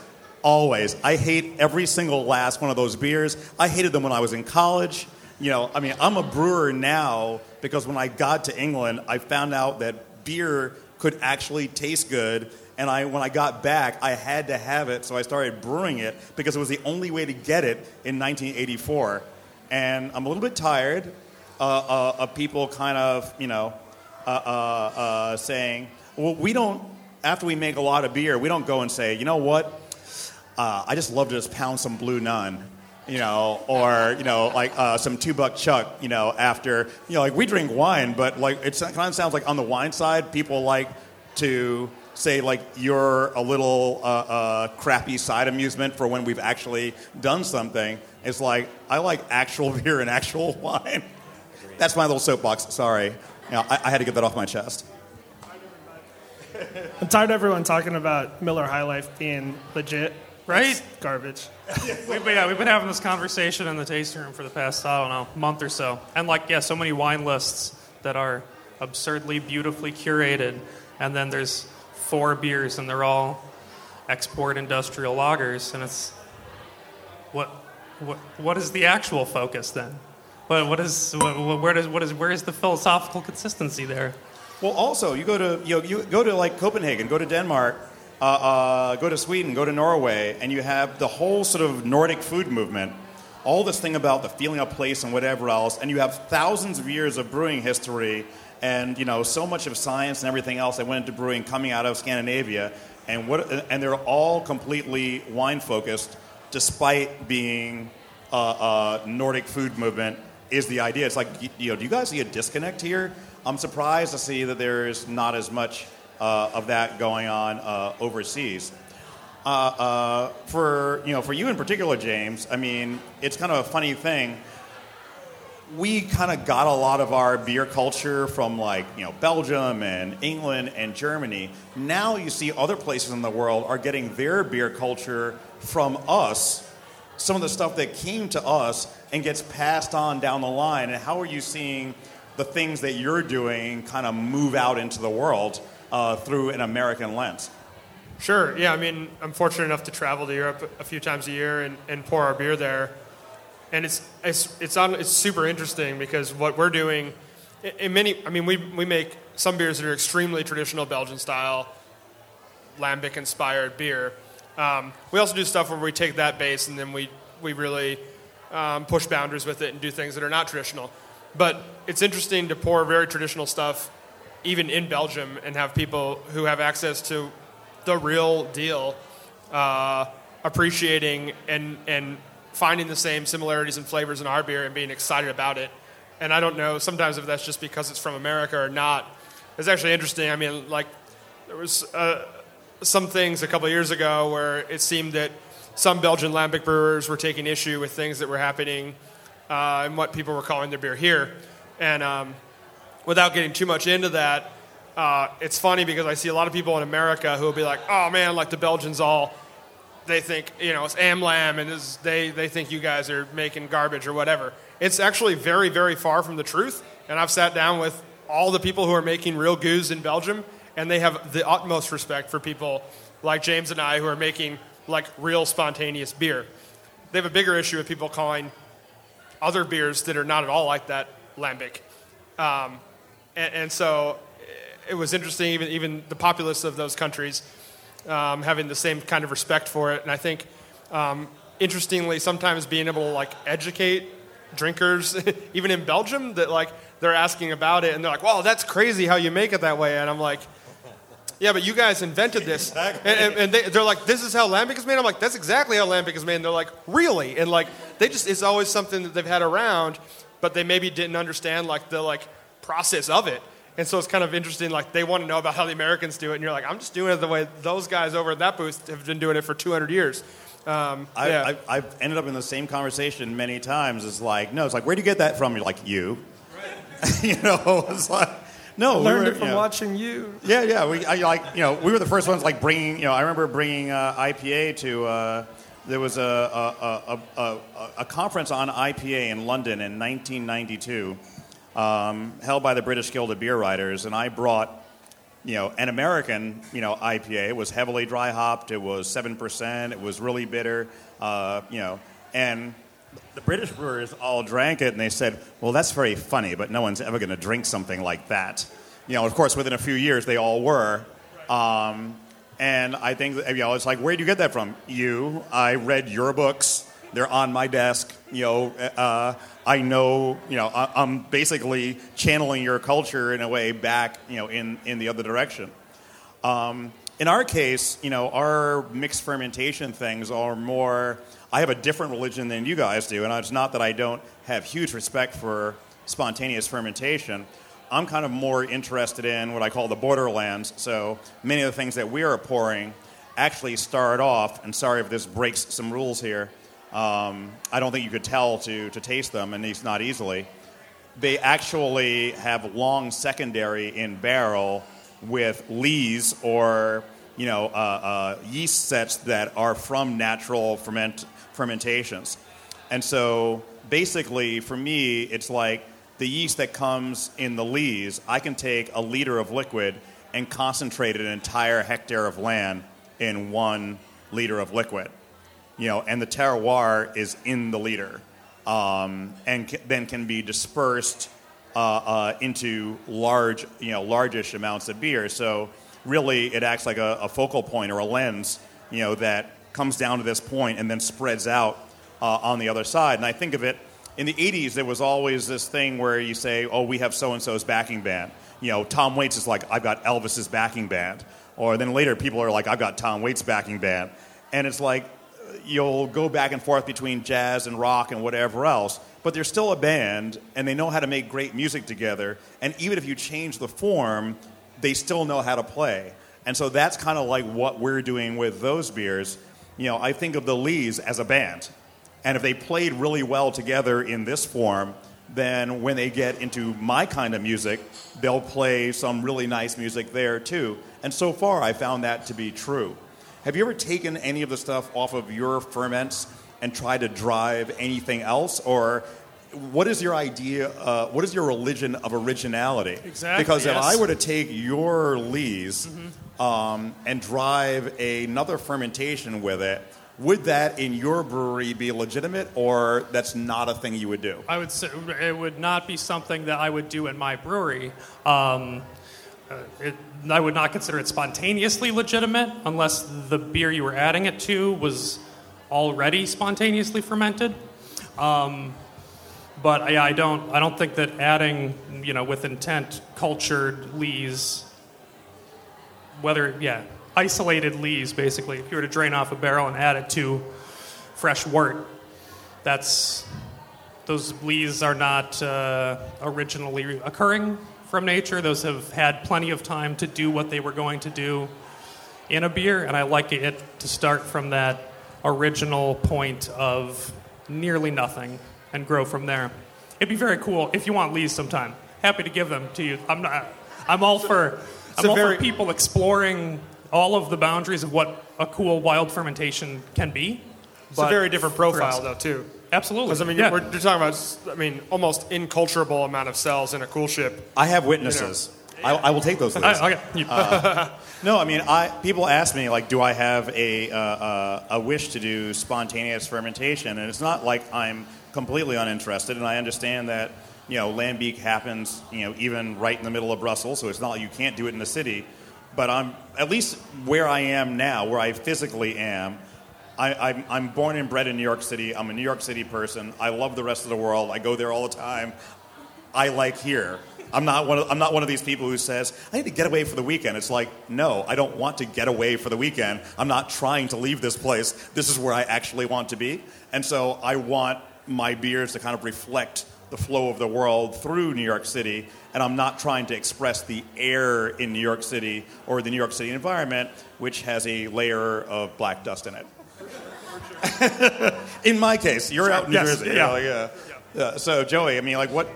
Always. I hate every single last one of those beers. I hated them when I was in college. You know, I mean, I'm a brewer now because when I got to England, I found out that beer could actually taste good. And I, when I got back, I had to have it, so I started brewing it because it was the only way to get it in 1984. And I'm a little bit tired uh, uh, of people kind of, you know, uh, uh, uh, saying, well, we don't, after we make a lot of beer, we don't go and say, you know what, uh, I just love to just pound some Blue Nun, you know, or, you know, like uh, some two buck chuck, you know, after, you know, like we drink wine, but like it kind of sounds like on the wine side, people like to say like you're a little uh, uh, crappy side amusement for when we've actually done something. It's like, I like actual [LAUGHS] beer and actual wine. That's my little soapbox, sorry. You know, I, I had to get that off my chest. I'm tired of everyone talking about Miller High Life being legit. Right? It's garbage. [LAUGHS] we've, been, yeah, we've been having this conversation in the tasting room for the past, I don't know, month or so. And, like, yeah, so many wine lists that are absurdly beautifully curated. And then there's four beers, and they're all export industrial lagers. And it's what, what, what is the actual focus then? What, what is, what, where, does, what is, where is the philosophical consistency there? Well, also, you go to you, know, you go to like Copenhagen, go to Denmark, uh, uh, go to Sweden, go to Norway, and you have the whole sort of Nordic food movement. All this thing about the feeling of place and whatever else, and you have thousands of years of brewing history, and you know so much of science and everything else that went into brewing coming out of Scandinavia, and what and they're all completely wine focused, despite being a, uh, Nordic food movement is the idea. It's like, you know, do you guys see a disconnect here? I'm surprised to see that there's not as much uh, of that going on uh, overseas. uh, uh, for you know, for you in particular, James. I mean, it's kind of a funny thing. We kind of got a lot of our beer culture from like you know Belgium and England and Germany. Now you see other places in the world are getting their beer culture from us. Some of the stuff that came to us and gets passed on down the line. And how are you seeing the things that you're doing kind of move out into the world uh, through an American lens? Sure. Yeah. I mean, I'm fortunate enough to travel to Europe a few times a year and, and pour our beer there, and it's it's it's on it's super interesting because what we're doing, in- many, I mean, we we make some beers that are extremely traditional Belgian style, lambic inspired beer. Um, we also do stuff where we take that base and then we we really um, push boundaries with it and do things that are not traditional. But it's interesting to pour very traditional stuff, even in Belgium, and have people who have access to the real deal, uh, appreciating and and finding the same similarities and flavors in our beer and being excited about it. And I don't know sometimes if that's just because it's from America or not. It's actually interesting. I mean, like there was uh, some things a couple years ago where it seemed that some Belgian lambic brewers were taking issue with things that were happening uh, and what people were calling their beer here. And um, without getting too much into that, uh, it's funny because I see a lot of people in America who will be like, "Oh man, like the Belgians all." They think you know it's AmLam, and they they think you guys are making garbage or whatever. It's actually very very far from the truth. And I've sat down with all the people who are making real gueuze in Belgium, and they have the utmost respect for people like James and I who are making like real spontaneous beer. They have a bigger issue with people calling other beers that are not at all like that lambic. Um, and, and so it was interesting, even, even the populace of those countries um, having the same kind of respect for it. And I think, um, interestingly, sometimes being able to like educate drinkers, [LAUGHS] even in Belgium, that like they're asking about it and they're like, "Wow, that's crazy how you make it that way." And I'm like, "Yeah, but you guys invented this." [LAUGHS] And, and, and they, they're like, "This is how lambic is made." I'm like, "That's exactly how lambic is made." And they're like, "Really?" And like, they just it's always something that they've had around, but they maybe didn't understand like the like process of it. And so it's kind of interesting. Like they want to know about how the Americans do it, and you're like, "I'm just doing it the way those guys over at that booth have been doing it for 200 years." Um, I, yeah. I, I've ended up in the same conversation many times. It's like, no, it's like, where do you get that from? You're like, you. [LAUGHS] you know, it's like, no, we Learned were, it from you know, watching you. Yeah, yeah. We I, like you know we were the first ones like bringing you know I remember bringing uh, IPA to uh, there was a a, a, a a conference on IPA in London in 1992 um, held by the British Guild of Beer Writers and I brought you know an American you know IPA it was heavily dry hopped it was seven percent it was really bitter uh, you know and the British brewers all drank it and they said, well, that's very funny, but no one's ever going to drink something like that. You know, of course, within a few years, they all were. Um, and I think, you know, it's like, where do you get that from? You. I read your books. They're on my desk. You know, uh, I know, you know, I, I'm basically channeling your culture in a way back, you know, in, in the other direction. Um, in our case, you know, our mixed fermentation things are more. I have a different religion than you guys do, and it's not that I don't have huge respect for spontaneous fermentation. I'm kind of more interested in what I call the borderlands. So many of the things that we are pouring actually start off, and sorry if this breaks some rules here. Um, I don't think you could tell to, to taste them, and it's not easily. They actually have long secondary in barrel with lees or you know uh, uh, yeast sets that are from natural ferment fermentations, and so basically for me it's like the yeast that comes in the lees. I can take a liter of liquid and concentrate an entire hectare of land in one liter of liquid, you know, and the terroir is in the liter, um, and ca- then can be dispersed uh, uh, into large, you know, largish amounts of beer. So really, it acts like a, a focal point or a lens, you know, that comes down to this point and then spreads out uh, on the other side. And I think of it in the '80s. There was always this thing where you say, "Oh, we have so and so's backing band." You know, Tom Waits is like, "I've got Elvis's backing band," or then later people are like, "I've got Tom Waits' backing band," and it's like you'll go back and forth between jazz and rock and whatever else, but they're still a band and they know how to make great music together. And even if you change the form, they still know how to play. And so that's kind of like what we're doing with those beers. You know, I think of the Lees as a band. And if they played really well together in this form, then when they get into my kind of music, they'll play some really nice music there too. And so far, I found that to be true. Have you ever taken any of the stuff off of your ferments and tried to drive anything else? Or what is your idea, uh, what is your religion of originality? Exactly, Because if. I were to take your lees um, and drive another fermentation with it, would that in your brewery be legitimate or that's not a thing you would do? I would say it would not be something that I would do in my brewery. Um, it, I would not consider it spontaneously legitimate unless the beer you were adding it to was already spontaneously fermented. Um, but yeah, I don't. I don't think that adding, you know, with intent, cultured lees, whether yeah, isolated lees, basically. If you were to drain off a barrel and add it to fresh wort, that's those lees are not uh, originally occurring from nature. Those have had plenty of time to do what they were going to do in a beer, and I like it to start from that original point of nearly nothing and grow from there. It'd be very cool if you want lees sometime. Happy to give them to you. I'm not. I'm all for. I'm all very- for people exploring all of the boundaries of what a cool wild fermentation can be. It's a very different profile, though, too. Absolutely. Because I mean, Yeah. we're, you're talking about, I mean, almost inculturable amount of cells in a coolship. I have witnesses. I, I will take those. Lees. I- okay. You- Uh, [LAUGHS] no, I mean, I people ask me like, do I have a uh, uh, a wish to do spontaneous fermentation? And it's not like I'm completely uninterested, and I understand that you know lambic happens, you know, even right in the middle of Brussels, so it's not like you can't do it in the city. But I'm at least where I am now, where I physically am. I, I'm, I'm born and bred in New York City. I'm a New York City person. I love the rest of the world. I go there all the time. I like here. I'm not one of, I'm not one of these people who says, I need to get away for the weekend. It's like, no, I don't want to get away for the weekend. I'm not trying to leave this place. This is where I actually want to be. And so I want my beers to kind of reflect the flow of the world through New York City. And I'm not trying to express the air in New York City or the New York City environment, which has a layer of black dust in it. [LAUGHS] in my case, you're out in New Yes, Jersey. yeah. like, uh, yeah. So, Joey, I mean, like, what?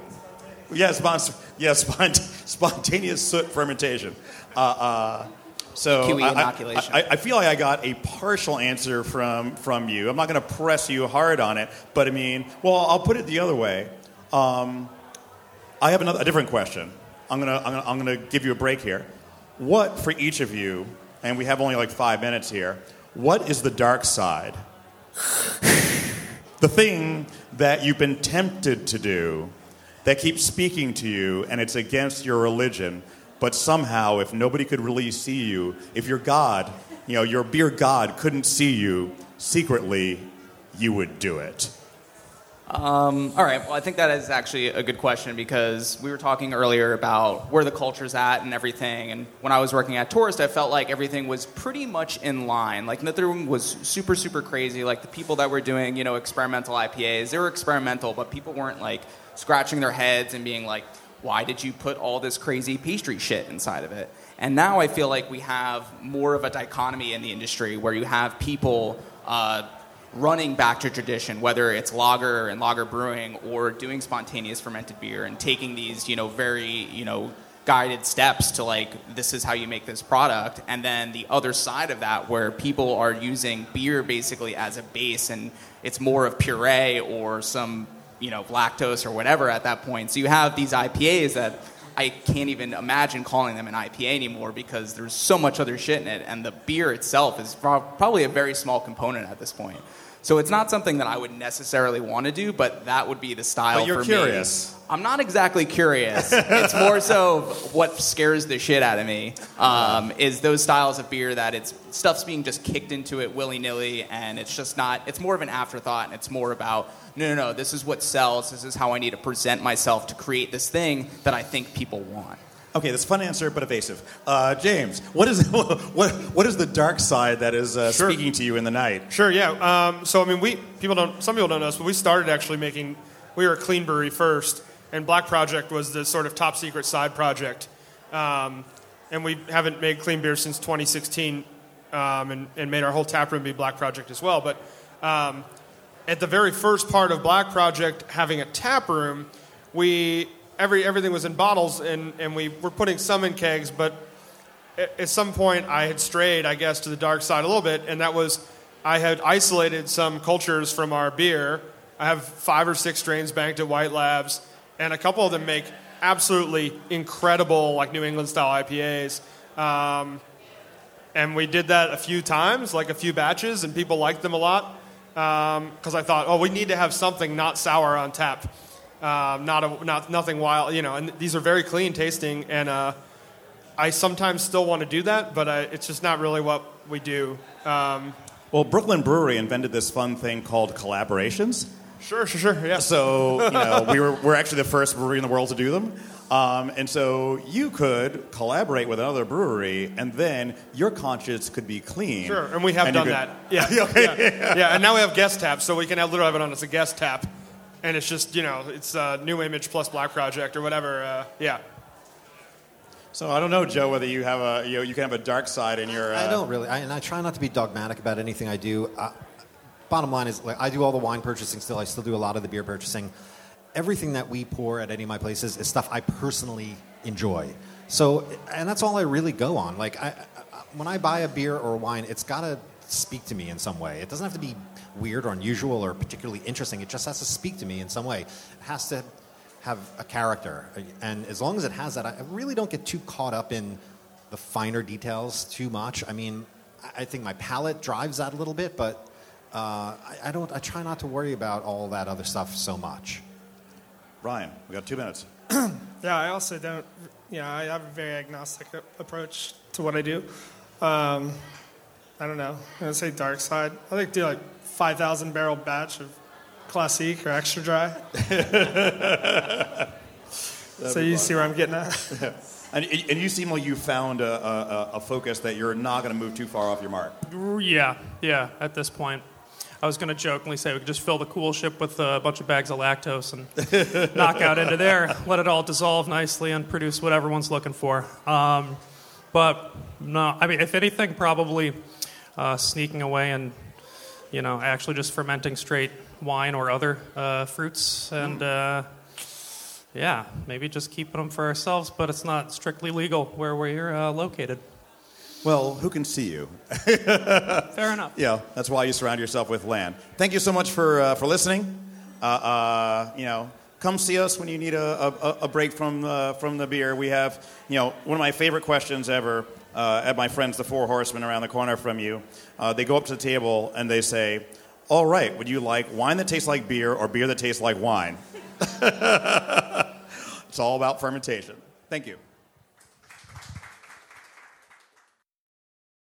Yeah, spont- yeah, spont- [LAUGHS] spontaneous soot fermentation. Uh, uh, so Kiwi I- I- inoculation. I, I feel like I got a partial answer from from you. I'm not going to press you hard on it, but I mean, well, I'll put it the other way. Um, I have another, a different question. I'm gonna, I'm gonna I'm gonna give you a break here. What for each of you? And we have only like five minutes here. What is the dark side? The thing that you've been tempted to do that keeps speaking to you and it's against your religion, but somehow, if nobody could really see you, if your God, you know, your beer God couldn't see you secretly, you would do it. Um, all right. Well, I think that is actually a good question because we were talking earlier about where the culture's at and everything. And when I was working at Tourist, I felt like everything was pretty much in line. Like nothing was super, super crazy. Like the people that were doing, you know, experimental IPAs, they were experimental, but people weren't like scratching their heads and being like, why did you put all this crazy pastry shit inside of it? And now I feel like we have more of a dichotomy in the industry where you have people. Uh, running back to tradition, whether it's lager and lager brewing or doing spontaneous fermented beer and taking these, you know, very, you know, guided steps to like this is how you make this product. And then the other side of that where people are using beer basically as a base and it's more of puree or some you know lactose or whatever at that point. So you have these ipas that i can't even imagine calling them an ipa anymore because there's so much other shit in it. And the beer itself is probably a very small component at this point so it's not something that I would necessarily want to do, but that would be the style But you're for curious. me. I'm not exactly curious. it's more so what scares the shit out of me um, is those styles of beer that it's stuff's being just kicked into it willy nilly, and it's just not. It's more of an afterthought, and it's more about no, no, no. This is what sells. This is how I need to present myself to create this thing that I think people want. Okay, that's a fun answer, but evasive. Uh, James, what is [LAUGHS] what what is the dark side that is uh, Sure. speaking to you in the night? Sure, yeah. Um, so I mean, we people don't. Some people don't know this, but we started actually making. We were a clean brewery first, and Black Project was the sort of top secret side project. Um, and we haven't made clean beer since 2016, um, and, and made our whole tap room be Black Project as well. But um, at the very first part of Black Project, having a tap room, we every everything was in bottles, and, and we were putting some in kegs, but at, some point I had strayed, I guess, to the dark side a little bit, and that was I had isolated some cultures from our beer. I have five or six strains banked at White Labs, and a couple of them make absolutely incredible, like New England style IPAs. Um, and we did that a few times, like a few batches, and people liked them a lot. Because I thought, oh, we need to have something not sour on tap, um, not a, not nothing wild, you know. And these are very clean tasting, and uh, I sometimes still want to do that, but I, it's just not really what we do. Um, Well, Brooklyn Brewery invented this fun thing called collaborations. Sure, sure, sure. Yeah. So you know, we were we're actually the first brewery in the world to do them. Um, and so you could collaborate with another brewery, and then your conscience could be clean. Sure, and we have And done could- that. Yeah, [LAUGHS] yeah, yeah. And now we have guest taps, so we can have, literally have it on as a guest tap, and it's just you know it's uh, New Image plus Black Project or whatever. Uh, yeah. So I don't know, Joe, whether you have a you know you can have a dark side in your. Uh, I don't really, I, and I try not to be dogmatic about anything I do. Uh, bottom line is, like, I do all the wine purchasing still. I still do a lot of the beer purchasing. Everything that we pour at any of my places is stuff I personally enjoy. So, and that's all I really go on. Like, I, I, when I buy a beer or a wine, it's got to speak to me in some way. It doesn't have to be weird or unusual or particularly interesting. It just has to speak to me in some way. It has to have a character. And as long as it has that, I really don't get too caught up in the finer details too much. I mean, I- I think my palate drives that a little bit, but uh, I, I don't. I try not to worry about all that other stuff so much. Brian, we got two minutes. [CLEARS THROAT] Yeah, I also don't. Yeah, I have a very agnostic a- approach to what I do. Um, I don't know. I'm gonna say dark side. I like to do like five thousand barrel batch of classique or extra dry. [LAUGHS] so you see where I'm getting at. And, and you seem like you found a, a, a focus that you're not going to move too far off your mark. Yeah, yeah, at this point. I was going to jokingly say we could just fill the coolship with a bunch of bags of lactose and [LAUGHS] knock out into there, let it all dissolve nicely, and produce what everyone's looking for. Um, but no, I mean, if anything, probably uh, sneaking away and you know actually just fermenting straight wine or other uh, fruits, and uh, yeah, maybe just keeping them for ourselves. But it's not strictly legal where we're uh, located. Well, who can see you? [LAUGHS] Fair enough. Yeah, that's why you surround yourself with land. Thank you so much for, uh, for listening. Uh, uh, you know, come see us when you need a, a, a break from, uh, from the beer. We have, you know, one of my favorite questions ever uh, at my friends, the Four Horsemen, around the corner from you. Uh, they go up to the table and they say, all right, would you like wine that tastes like beer or beer that tastes like wine? [LAUGHS] it's all about fermentation. Thank you.